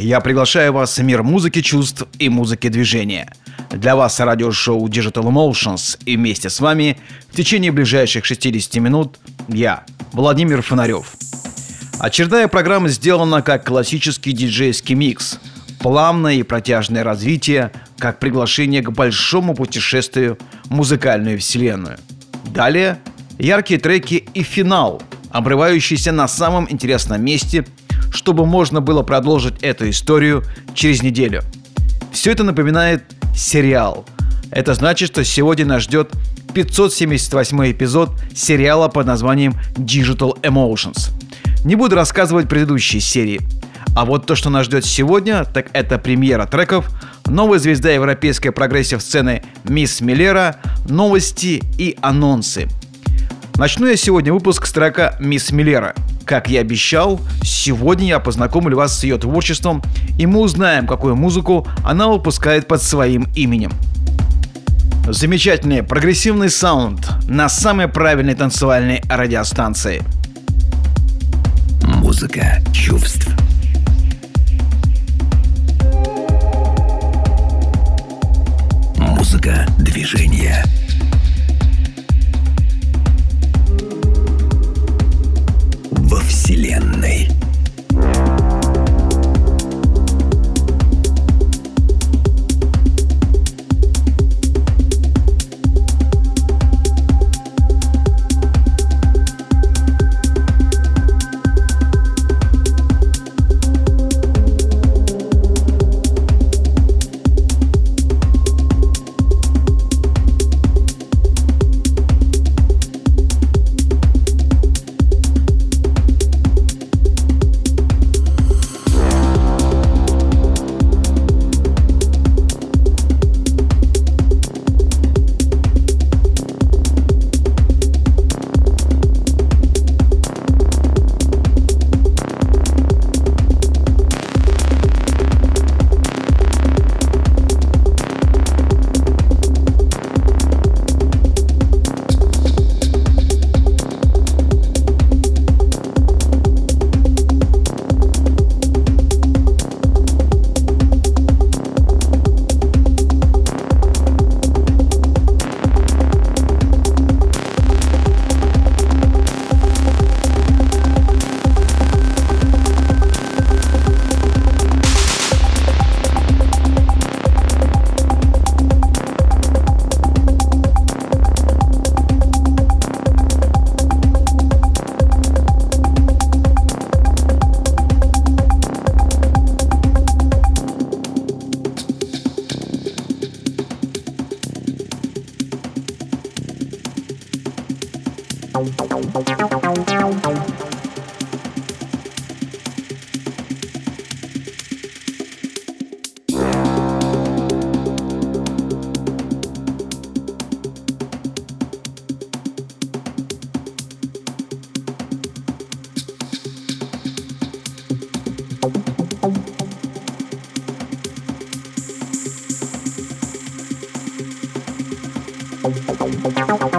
Я приглашаю вас в мир музыки чувств и музыки движения. Для вас радиошоу Digital Emotions и вместе с вами в течение ближайших 60 минут я, Владимир Фонарев. Очередная программа сделана как классический диджейский микс, плавное и протяжное развитие, как приглашение к большому путешествию в музыкальную вселенную. Далее яркие треки и финал – обрывающийся на самом интересном месте, чтобы можно было продолжить эту историю через неделю. Все это напоминает сериал. Это значит, что сегодня нас ждет 578 эпизод сериала под названием Digital Emotions. Не буду рассказывать предыдущие серии. А вот то, что нас ждет сегодня, так это премьера треков, новая звезда европейской прогрессив-сцены Мисс Миллера, новости и анонсы – Начну я сегодня выпуск с трека «Мисс Миллера». Как я обещал, сегодня я познакомлю вас с ее творчеством, и мы узнаем, какую музыку она выпускает под своим именем. Замечательный прогрессивный саунд на самой правильной танцевальной радиостанции. Музыка чувств. Музыка движения. Tchau.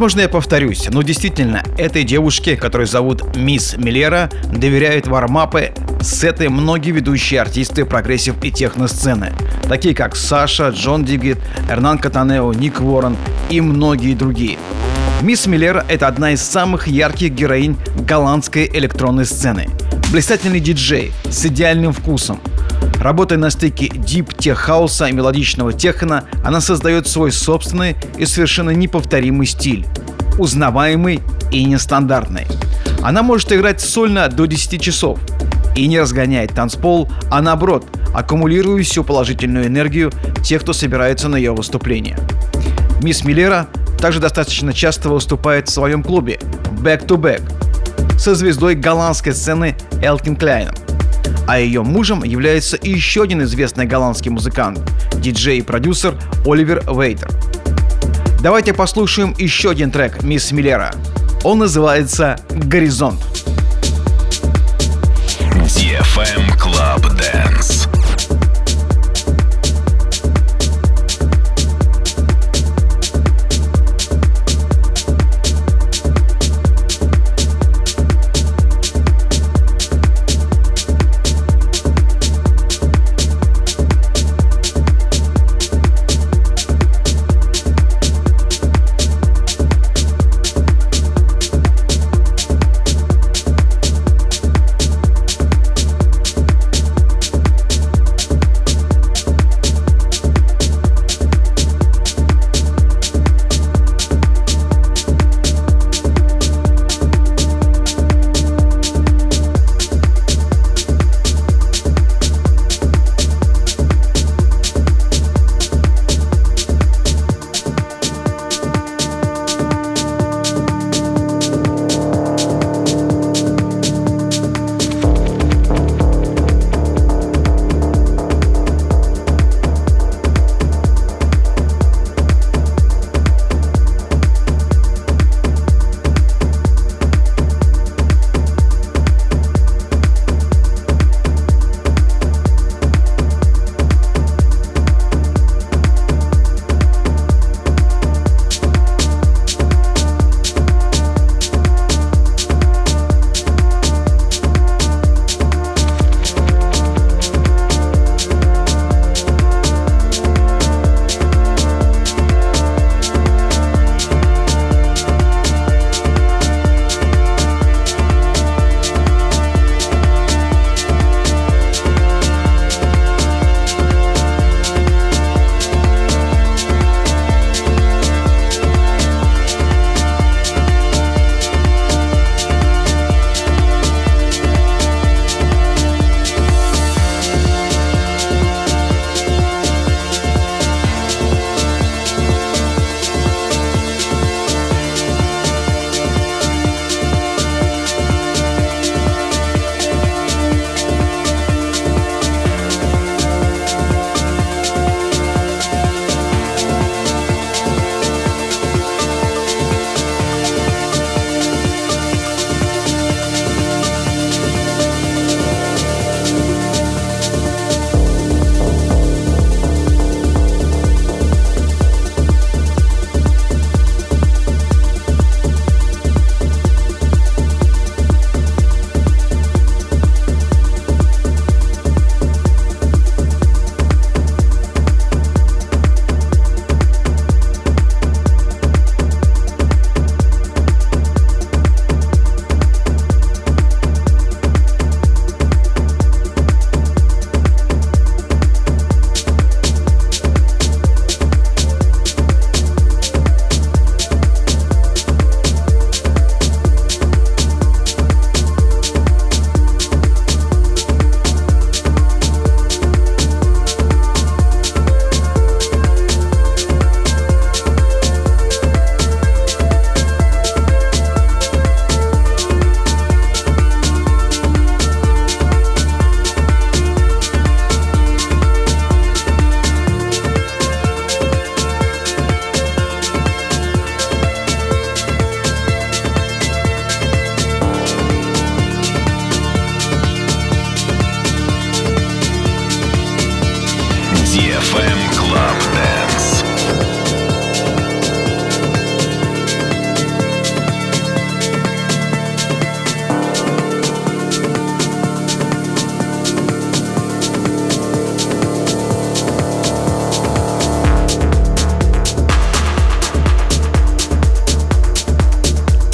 Возможно, я повторюсь, но действительно, этой девушке, которую зовут Miss Melera, доверяют warm-up сеты многие ведущие артисты прогрессив и техно-сцены, такие как Саша, Джон Дигвид, Эрнан Катанео, Ник Уоррен и многие другие. Miss Melera – это одна из самых ярких героинь голландской электронной сцены. Блистательный диджей с идеальным вкусом, Работая на стыке deep tech-хауса и мелодичного техно, она создает свой собственный и совершенно неповторимый стиль, узнаваемый и нестандартный. Она может играть сольно до 10 часов и не разгоняет танцпол, а наоборот, аккумулируя всю положительную энергию тех, кто собирается на ее выступление. Мисс Миллера также достаточно часто выступает в своем клубе Back to Back со звездой голландской сцены Элкин Кляйном – а ее мужем является еще один известный голландский музыкант, диджей и продюсер Оливер Вейтер. Давайте послушаем еще один трек Мисс Миллера. Он называется «Горизонт». DFM Club Dance.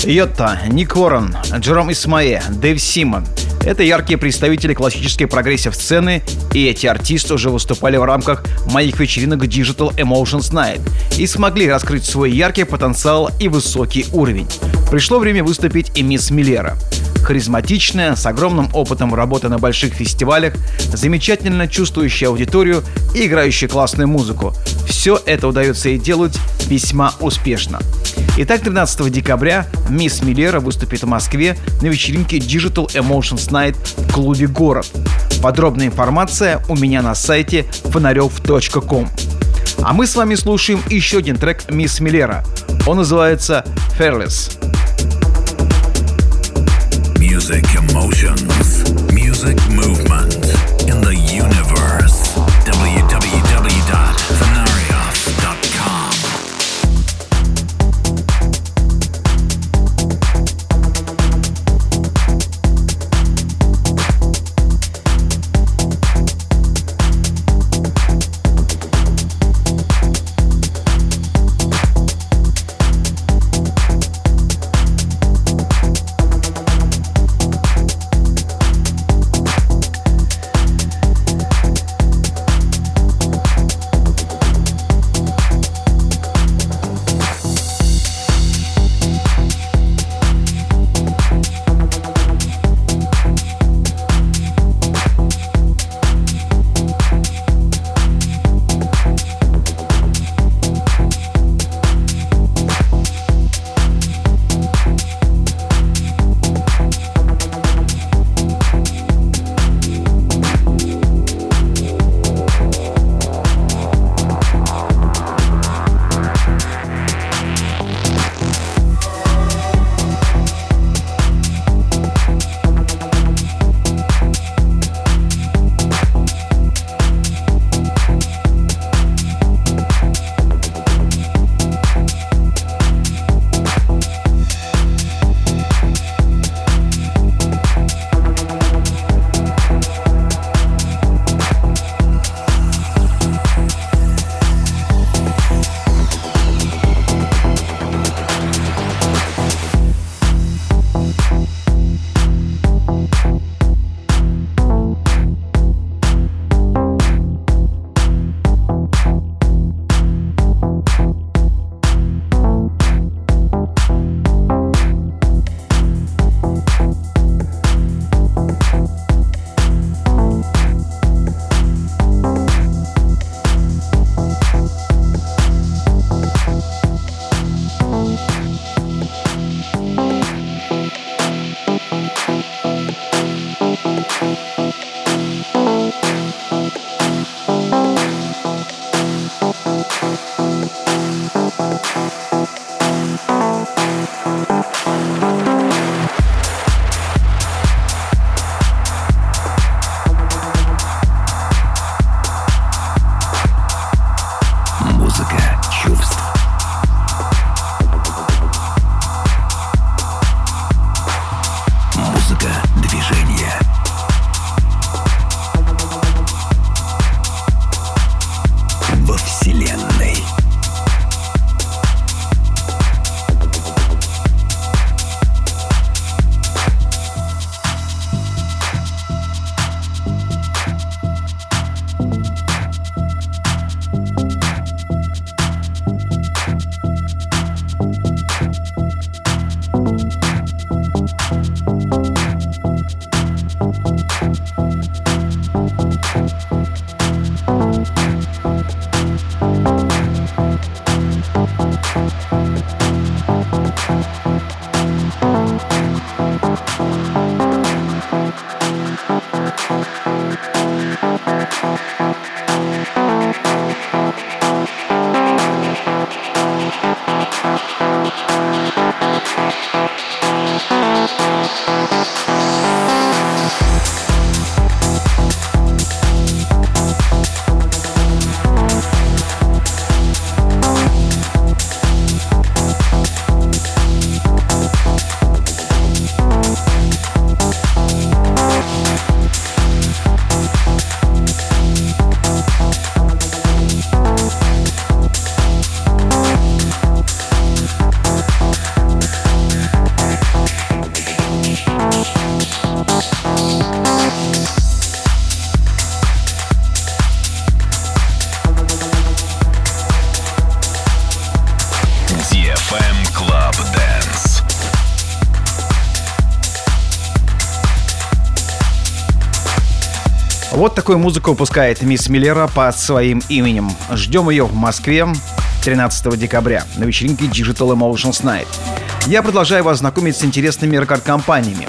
Йотто, Ник Уоррен, Джером Исма-Ае, Дэйв Симон – это яркие представители классической прогрессив-сцены, и эти артисты уже выступали в рамках моих вечеринок Digital Emotions Night и смогли раскрыть свой яркий потенциал и высокий уровень. Пришло время выступить и Miss Melera харизматичная, с огромным опытом работы на больших фестивалях, замечательно чувствующая аудиторию и играющая классную музыку. Все это удается ей делать весьма успешно. Итак, 13 декабря мисс Миллера выступит в Москве на вечеринке Digital Emotions Night в клубе «Город». Подробная информация у меня на сайте фонарев.ком. А мы с вами слушаем еще один трек мисс Миллера. Он называется «Fairless». Music emotions, music movement in the universe. Такую музыку выпускает Miss Melera под своим именем. Ждем ее в Москве 13 декабря на вечеринке Digital Emotions Night. Я продолжаю вас знакомить с интересными рекорд-компаниями.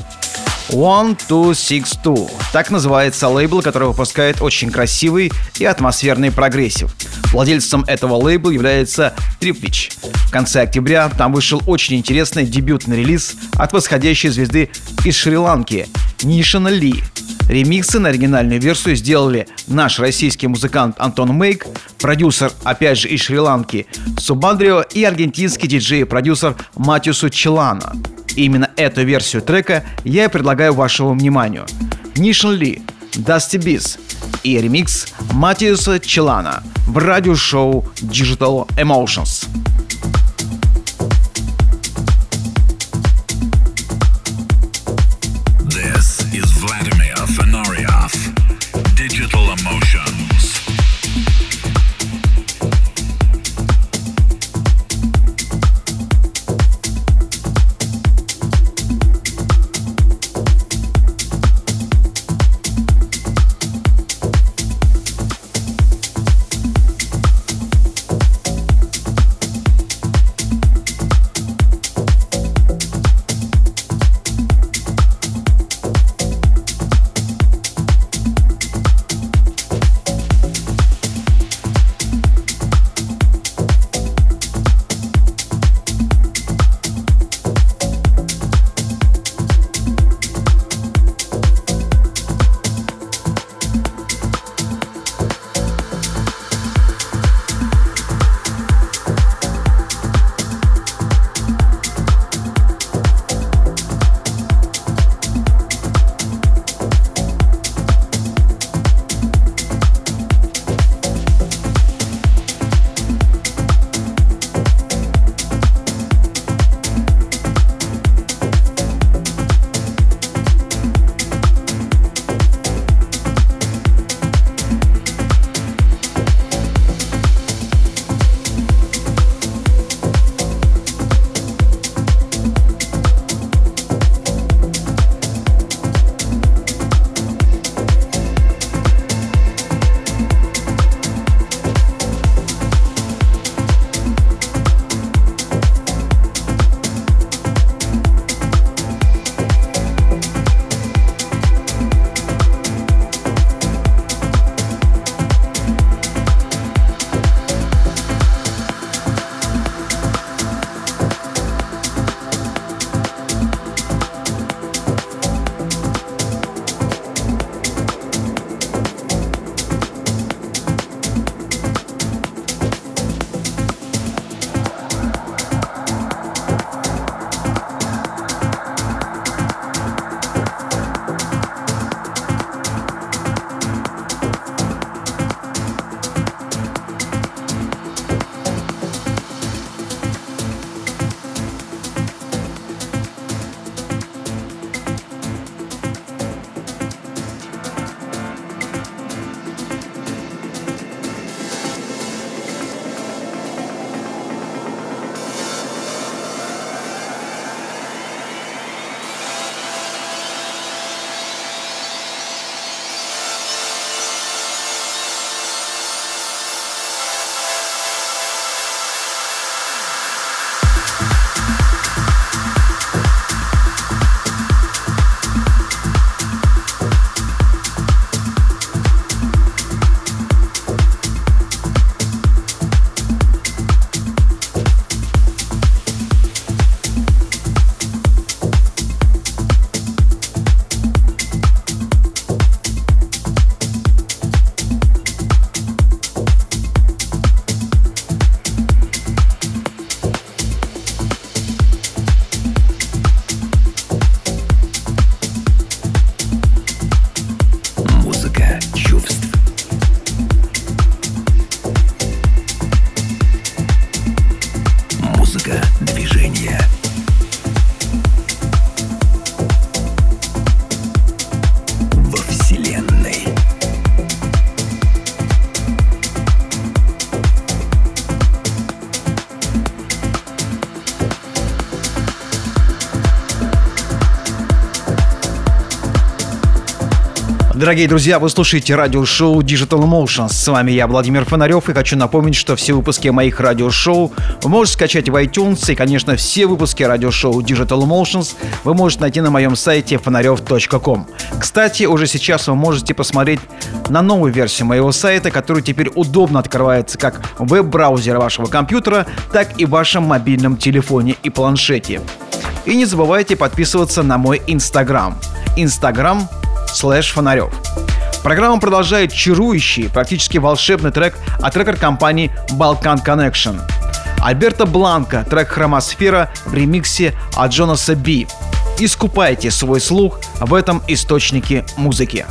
One Dot Six Two. Так называется лейбл, который выпускает очень красивый и атмосферный прогрессив. Владельцем этого лейбла является Tripswitch. В конце октября там вышел очень интересный дебютный релиз от восходящей звезды из Шри-Ланки Нишана Ли. Ремиксы на оригинальную версию сделали наш российский музыкант Антон Мейк, продюсер, опять же, из Шри-Ланки Субандрио и аргентинский диджей и продюсер Матиусу Челана. Именно эту версию трека я и предлагаю вашему вниманию. Нишн Ли, Дасти Биз и ремикс Матиуса Челана в радиошоу Digital Emotions. Дорогие друзья, вы слушаете радиошоу Digital Emotions. С вами я, Владимир Фонарев, и хочу напомнить, что все выпуски моих радиошоу вы можете скачать в iTunes, и, конечно, все выпуски радиошоу Digital Emotions вы можете найти на моем сайте фонарев.ком. Кстати, уже сейчас вы можете посмотреть на новую версию моего сайта, который теперь удобно открывается как в веб-браузере вашего компьютера, так и в вашем мобильном телефоне и планшете. И не забывайте подписываться на мой Инстаграм. Инстаграм слэш Фонарев. Программа продолжает чарующий, практически волшебный трек от рекорд-компании Balkan Connection. Альберто Бланко, трек «Хромосфера» в ремиксе от Джонаса Би. Искупайте свой слух в этом источнике музыки.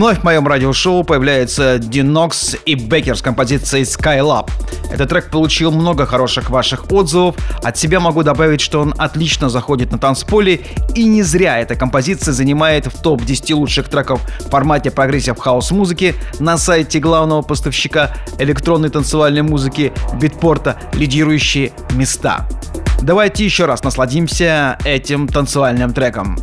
Вновь в моем радиошоу появляются D-Nox и Beckers с композицией Skylab. Этот трек получил много хороших ваших отзывов. От себя могу добавить, что он отлично заходит на танцполе, и не зря эта композиция занимает в топ-10 лучших треков в формате прогрессив хаус музыки на сайте главного поставщика электронной танцевальной музыки Beatport а лидирующие места. Давайте еще раз насладимся этим танцевальным треком.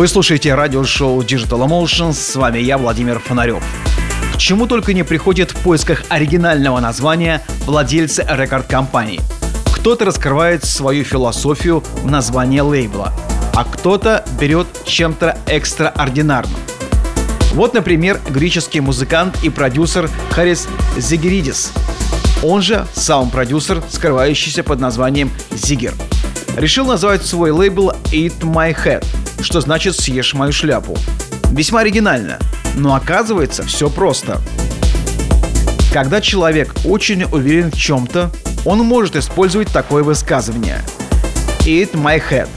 Вы слушаете радиошоу Digital Emotions, с вами я, Владимир Фонарев. К чему только не приходит в поисках оригинального названия владельцы рекорд-компаний. Кто-то раскрывает свою философию в название лейбла, а кто-то берет чем-то экстраординарным. Вот, например, греческий музыкант и продюсер Харис Зигеридис, он же саунд-продюсер, скрывающийся под названием Зигер. Решил назвать свой лейбл Eat My Head, что значит «съешь мою шляпу». Весьма оригинально, но оказывается все просто. Когда человек очень уверен в чем-то, он может использовать такое высказывание «Eat my head»,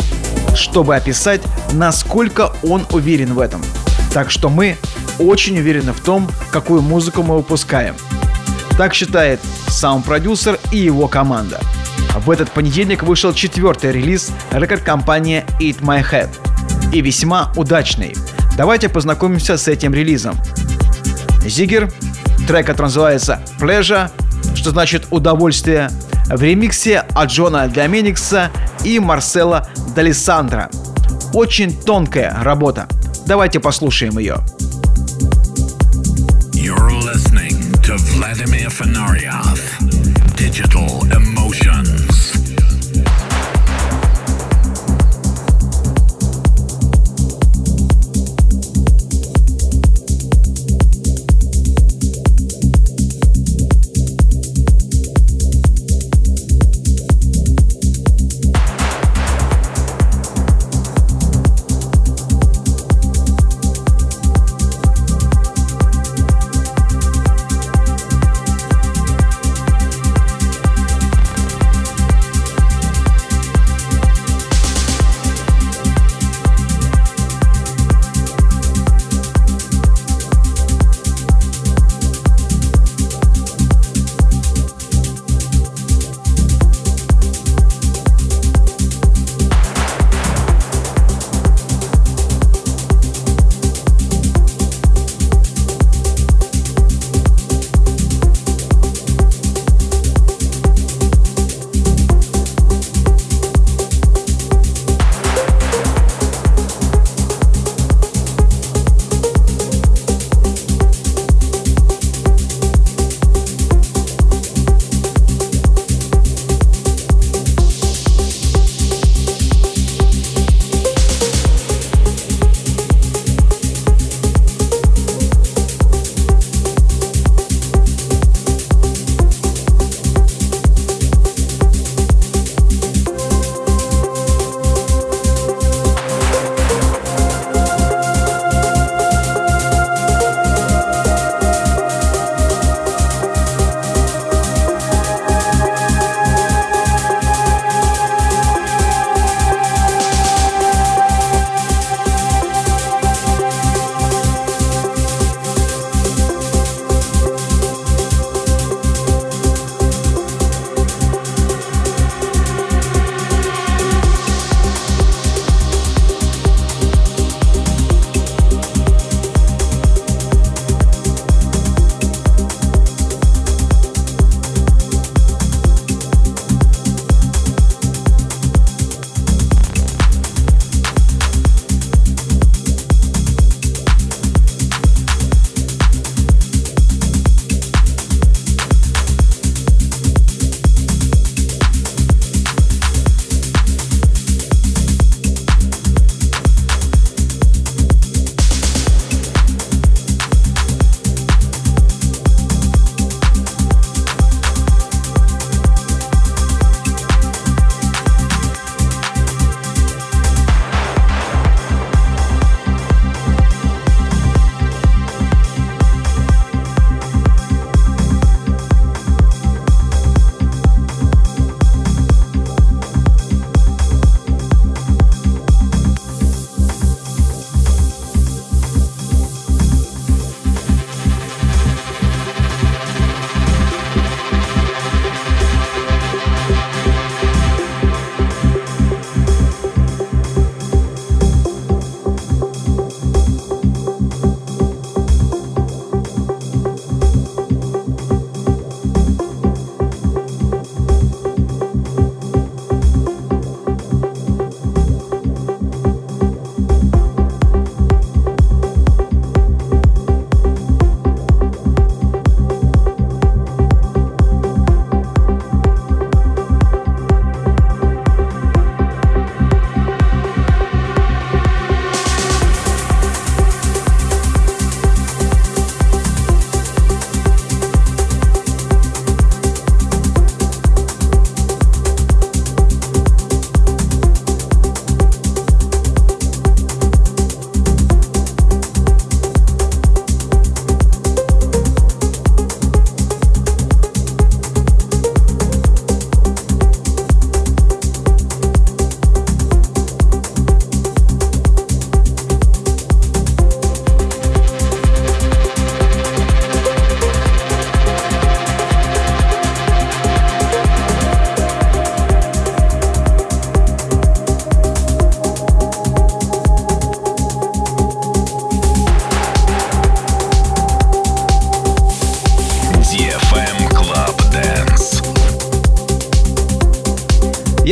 чтобы описать, насколько он уверен в этом. Так что мы очень уверены в том, какую музыку мы выпускаем. Так считает саунд-продюсер и его команда. В этот понедельник вышел четвертый релиз рекорд-компании Eat My Head. И весьма удачный. Давайте познакомимся с этим релизом. Зигер, трек, который называется Pleasure, что значит удовольствие, в ремиксе от Джона Доменикса и Марсела Далисандра. Очень тонкая работа. Давайте послушаем ее. You're listening to Vladimir Fenarioff, Digital Emotions.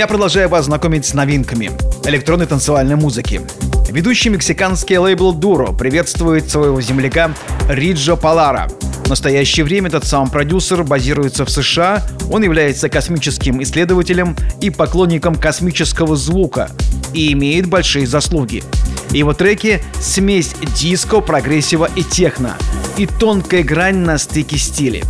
Я продолжаю вас знакомить с новинками электронной танцевальной музыки. Ведущий мексиканский лейбл Duro приветствует своего земляка Риджо Палара. В настоящее время этот сам продюсер базируется в США, он является космическим исследователем и поклонником космического звука и имеет большие заслуги. Его треки — смесь диско, прогрессива и техно, и тонкая грань на стыке стилей.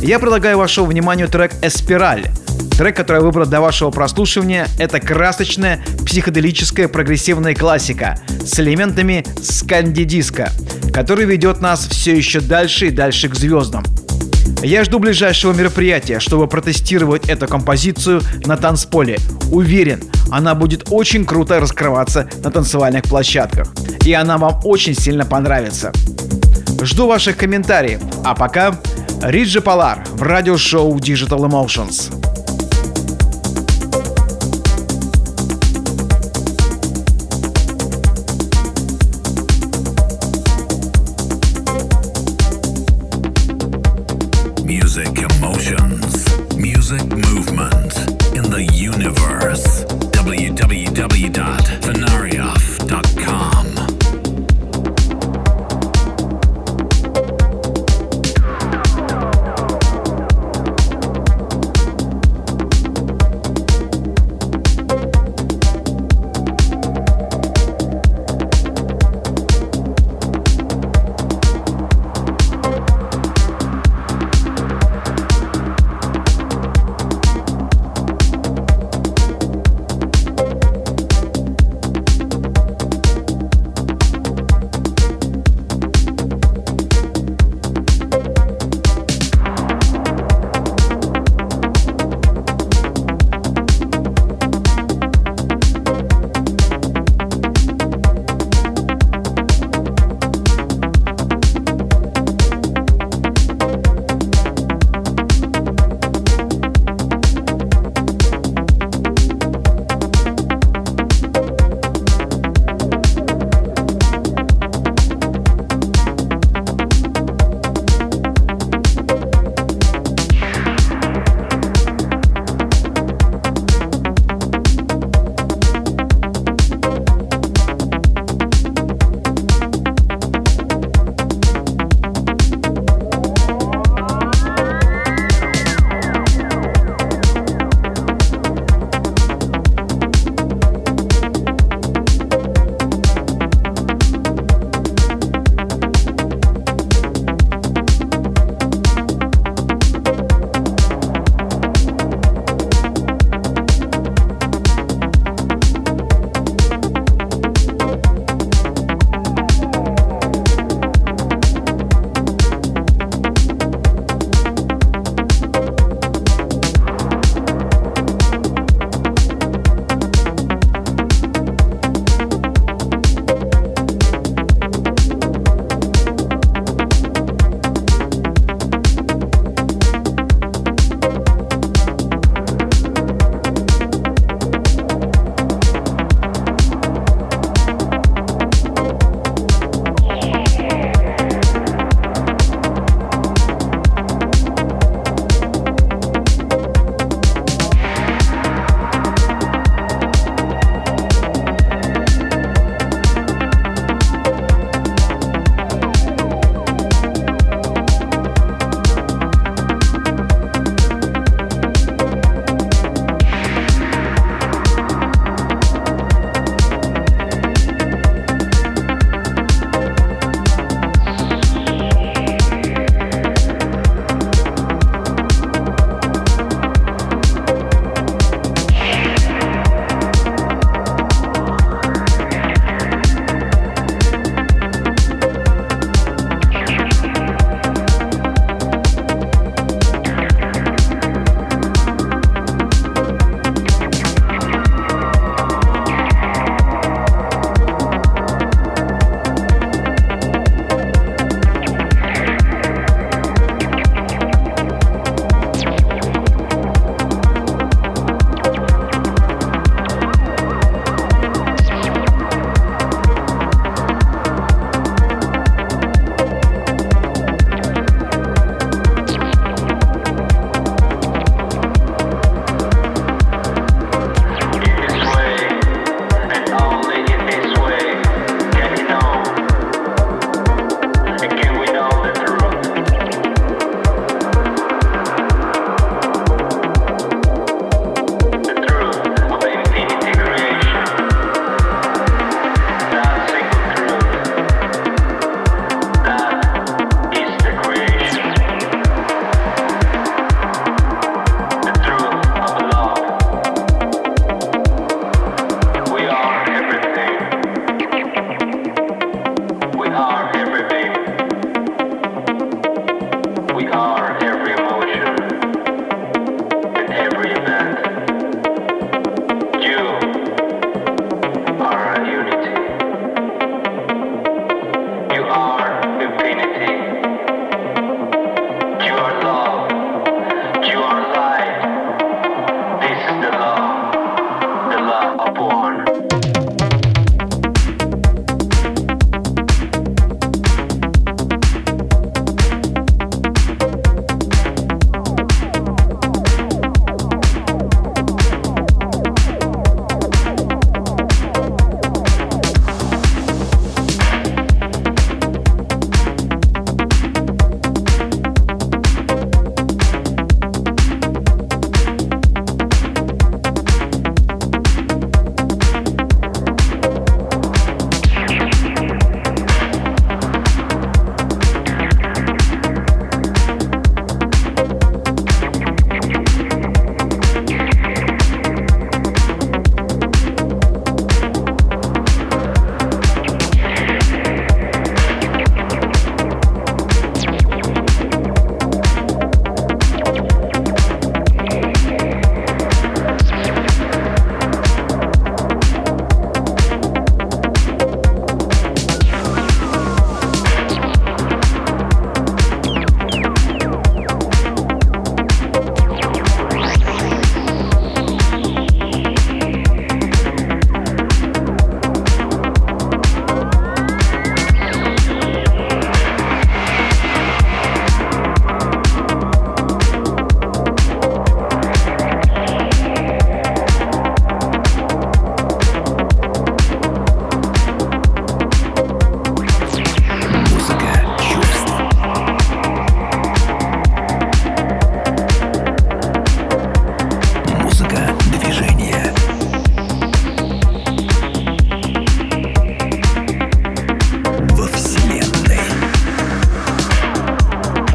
Я предлагаю вашему вниманию трек «Эспираль», Трек, который я выбрал для вашего прослушивания, это красочная психоделическая прогрессивная классика с элементами сканди-диска, который ведет нас все еще дальше и дальше к звездам. Я жду ближайшего мероприятия, чтобы протестировать эту композицию на танцполе. Уверен, она будет очень круто раскрываться на танцевальных площадках. И она вам очень сильно понравится. Жду ваших комментариев. А пока Риджи Полар в радиошоу Digital Emotions. music, emotion.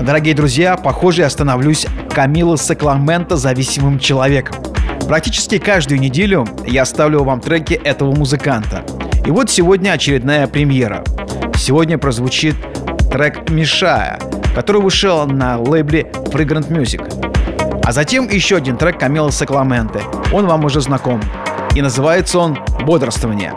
Дорогие друзья, похоже, я становлюсь Камила Сакламента зависимым человеком. Практически каждую неделю я ставлю вам треки этого музыканта. И вот сегодня очередная премьера. Сегодня прозвучит трек «Мишая», который вышел на лейбле Fragrant Music. А затем еще один трек Камила Сакламенте. Он вам уже знаком. И называется он «Бодрствование».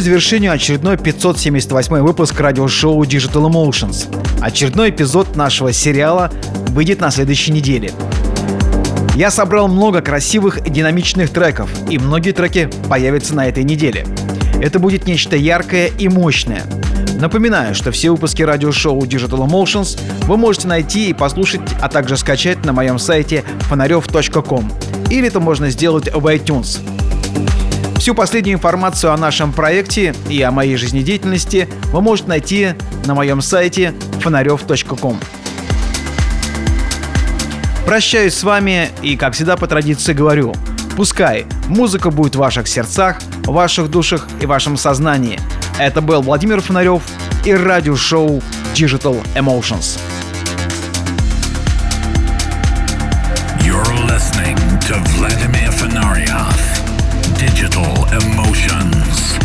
К завершению очередной 578 выпуск радиошоу Digital Emotions. Очередной эпизод нашего сериала выйдет на следующей неделе. Я собрал много красивых и динамичных треков, и многие треки появятся на этой неделе. Это будет нечто яркое и мощное. Напоминаю, что все выпуски радиошоу Digital Emotions вы можете найти и послушать, а также скачать на моем сайте фонарев.ком. Или это можно сделать в iTunes. Всю последнюю информацию о нашем проекте и о моей жизнедеятельности вы можете найти на моем сайте фонарев.ком. Прощаюсь с вами и, как всегда по традиции говорю, пускай музыка будет в ваших сердцах, в ваших душах и в вашем сознании. Это был Владимир Фонарев и радиошоу Digital Emotions. You're listening to Vladimir Digital Emotions.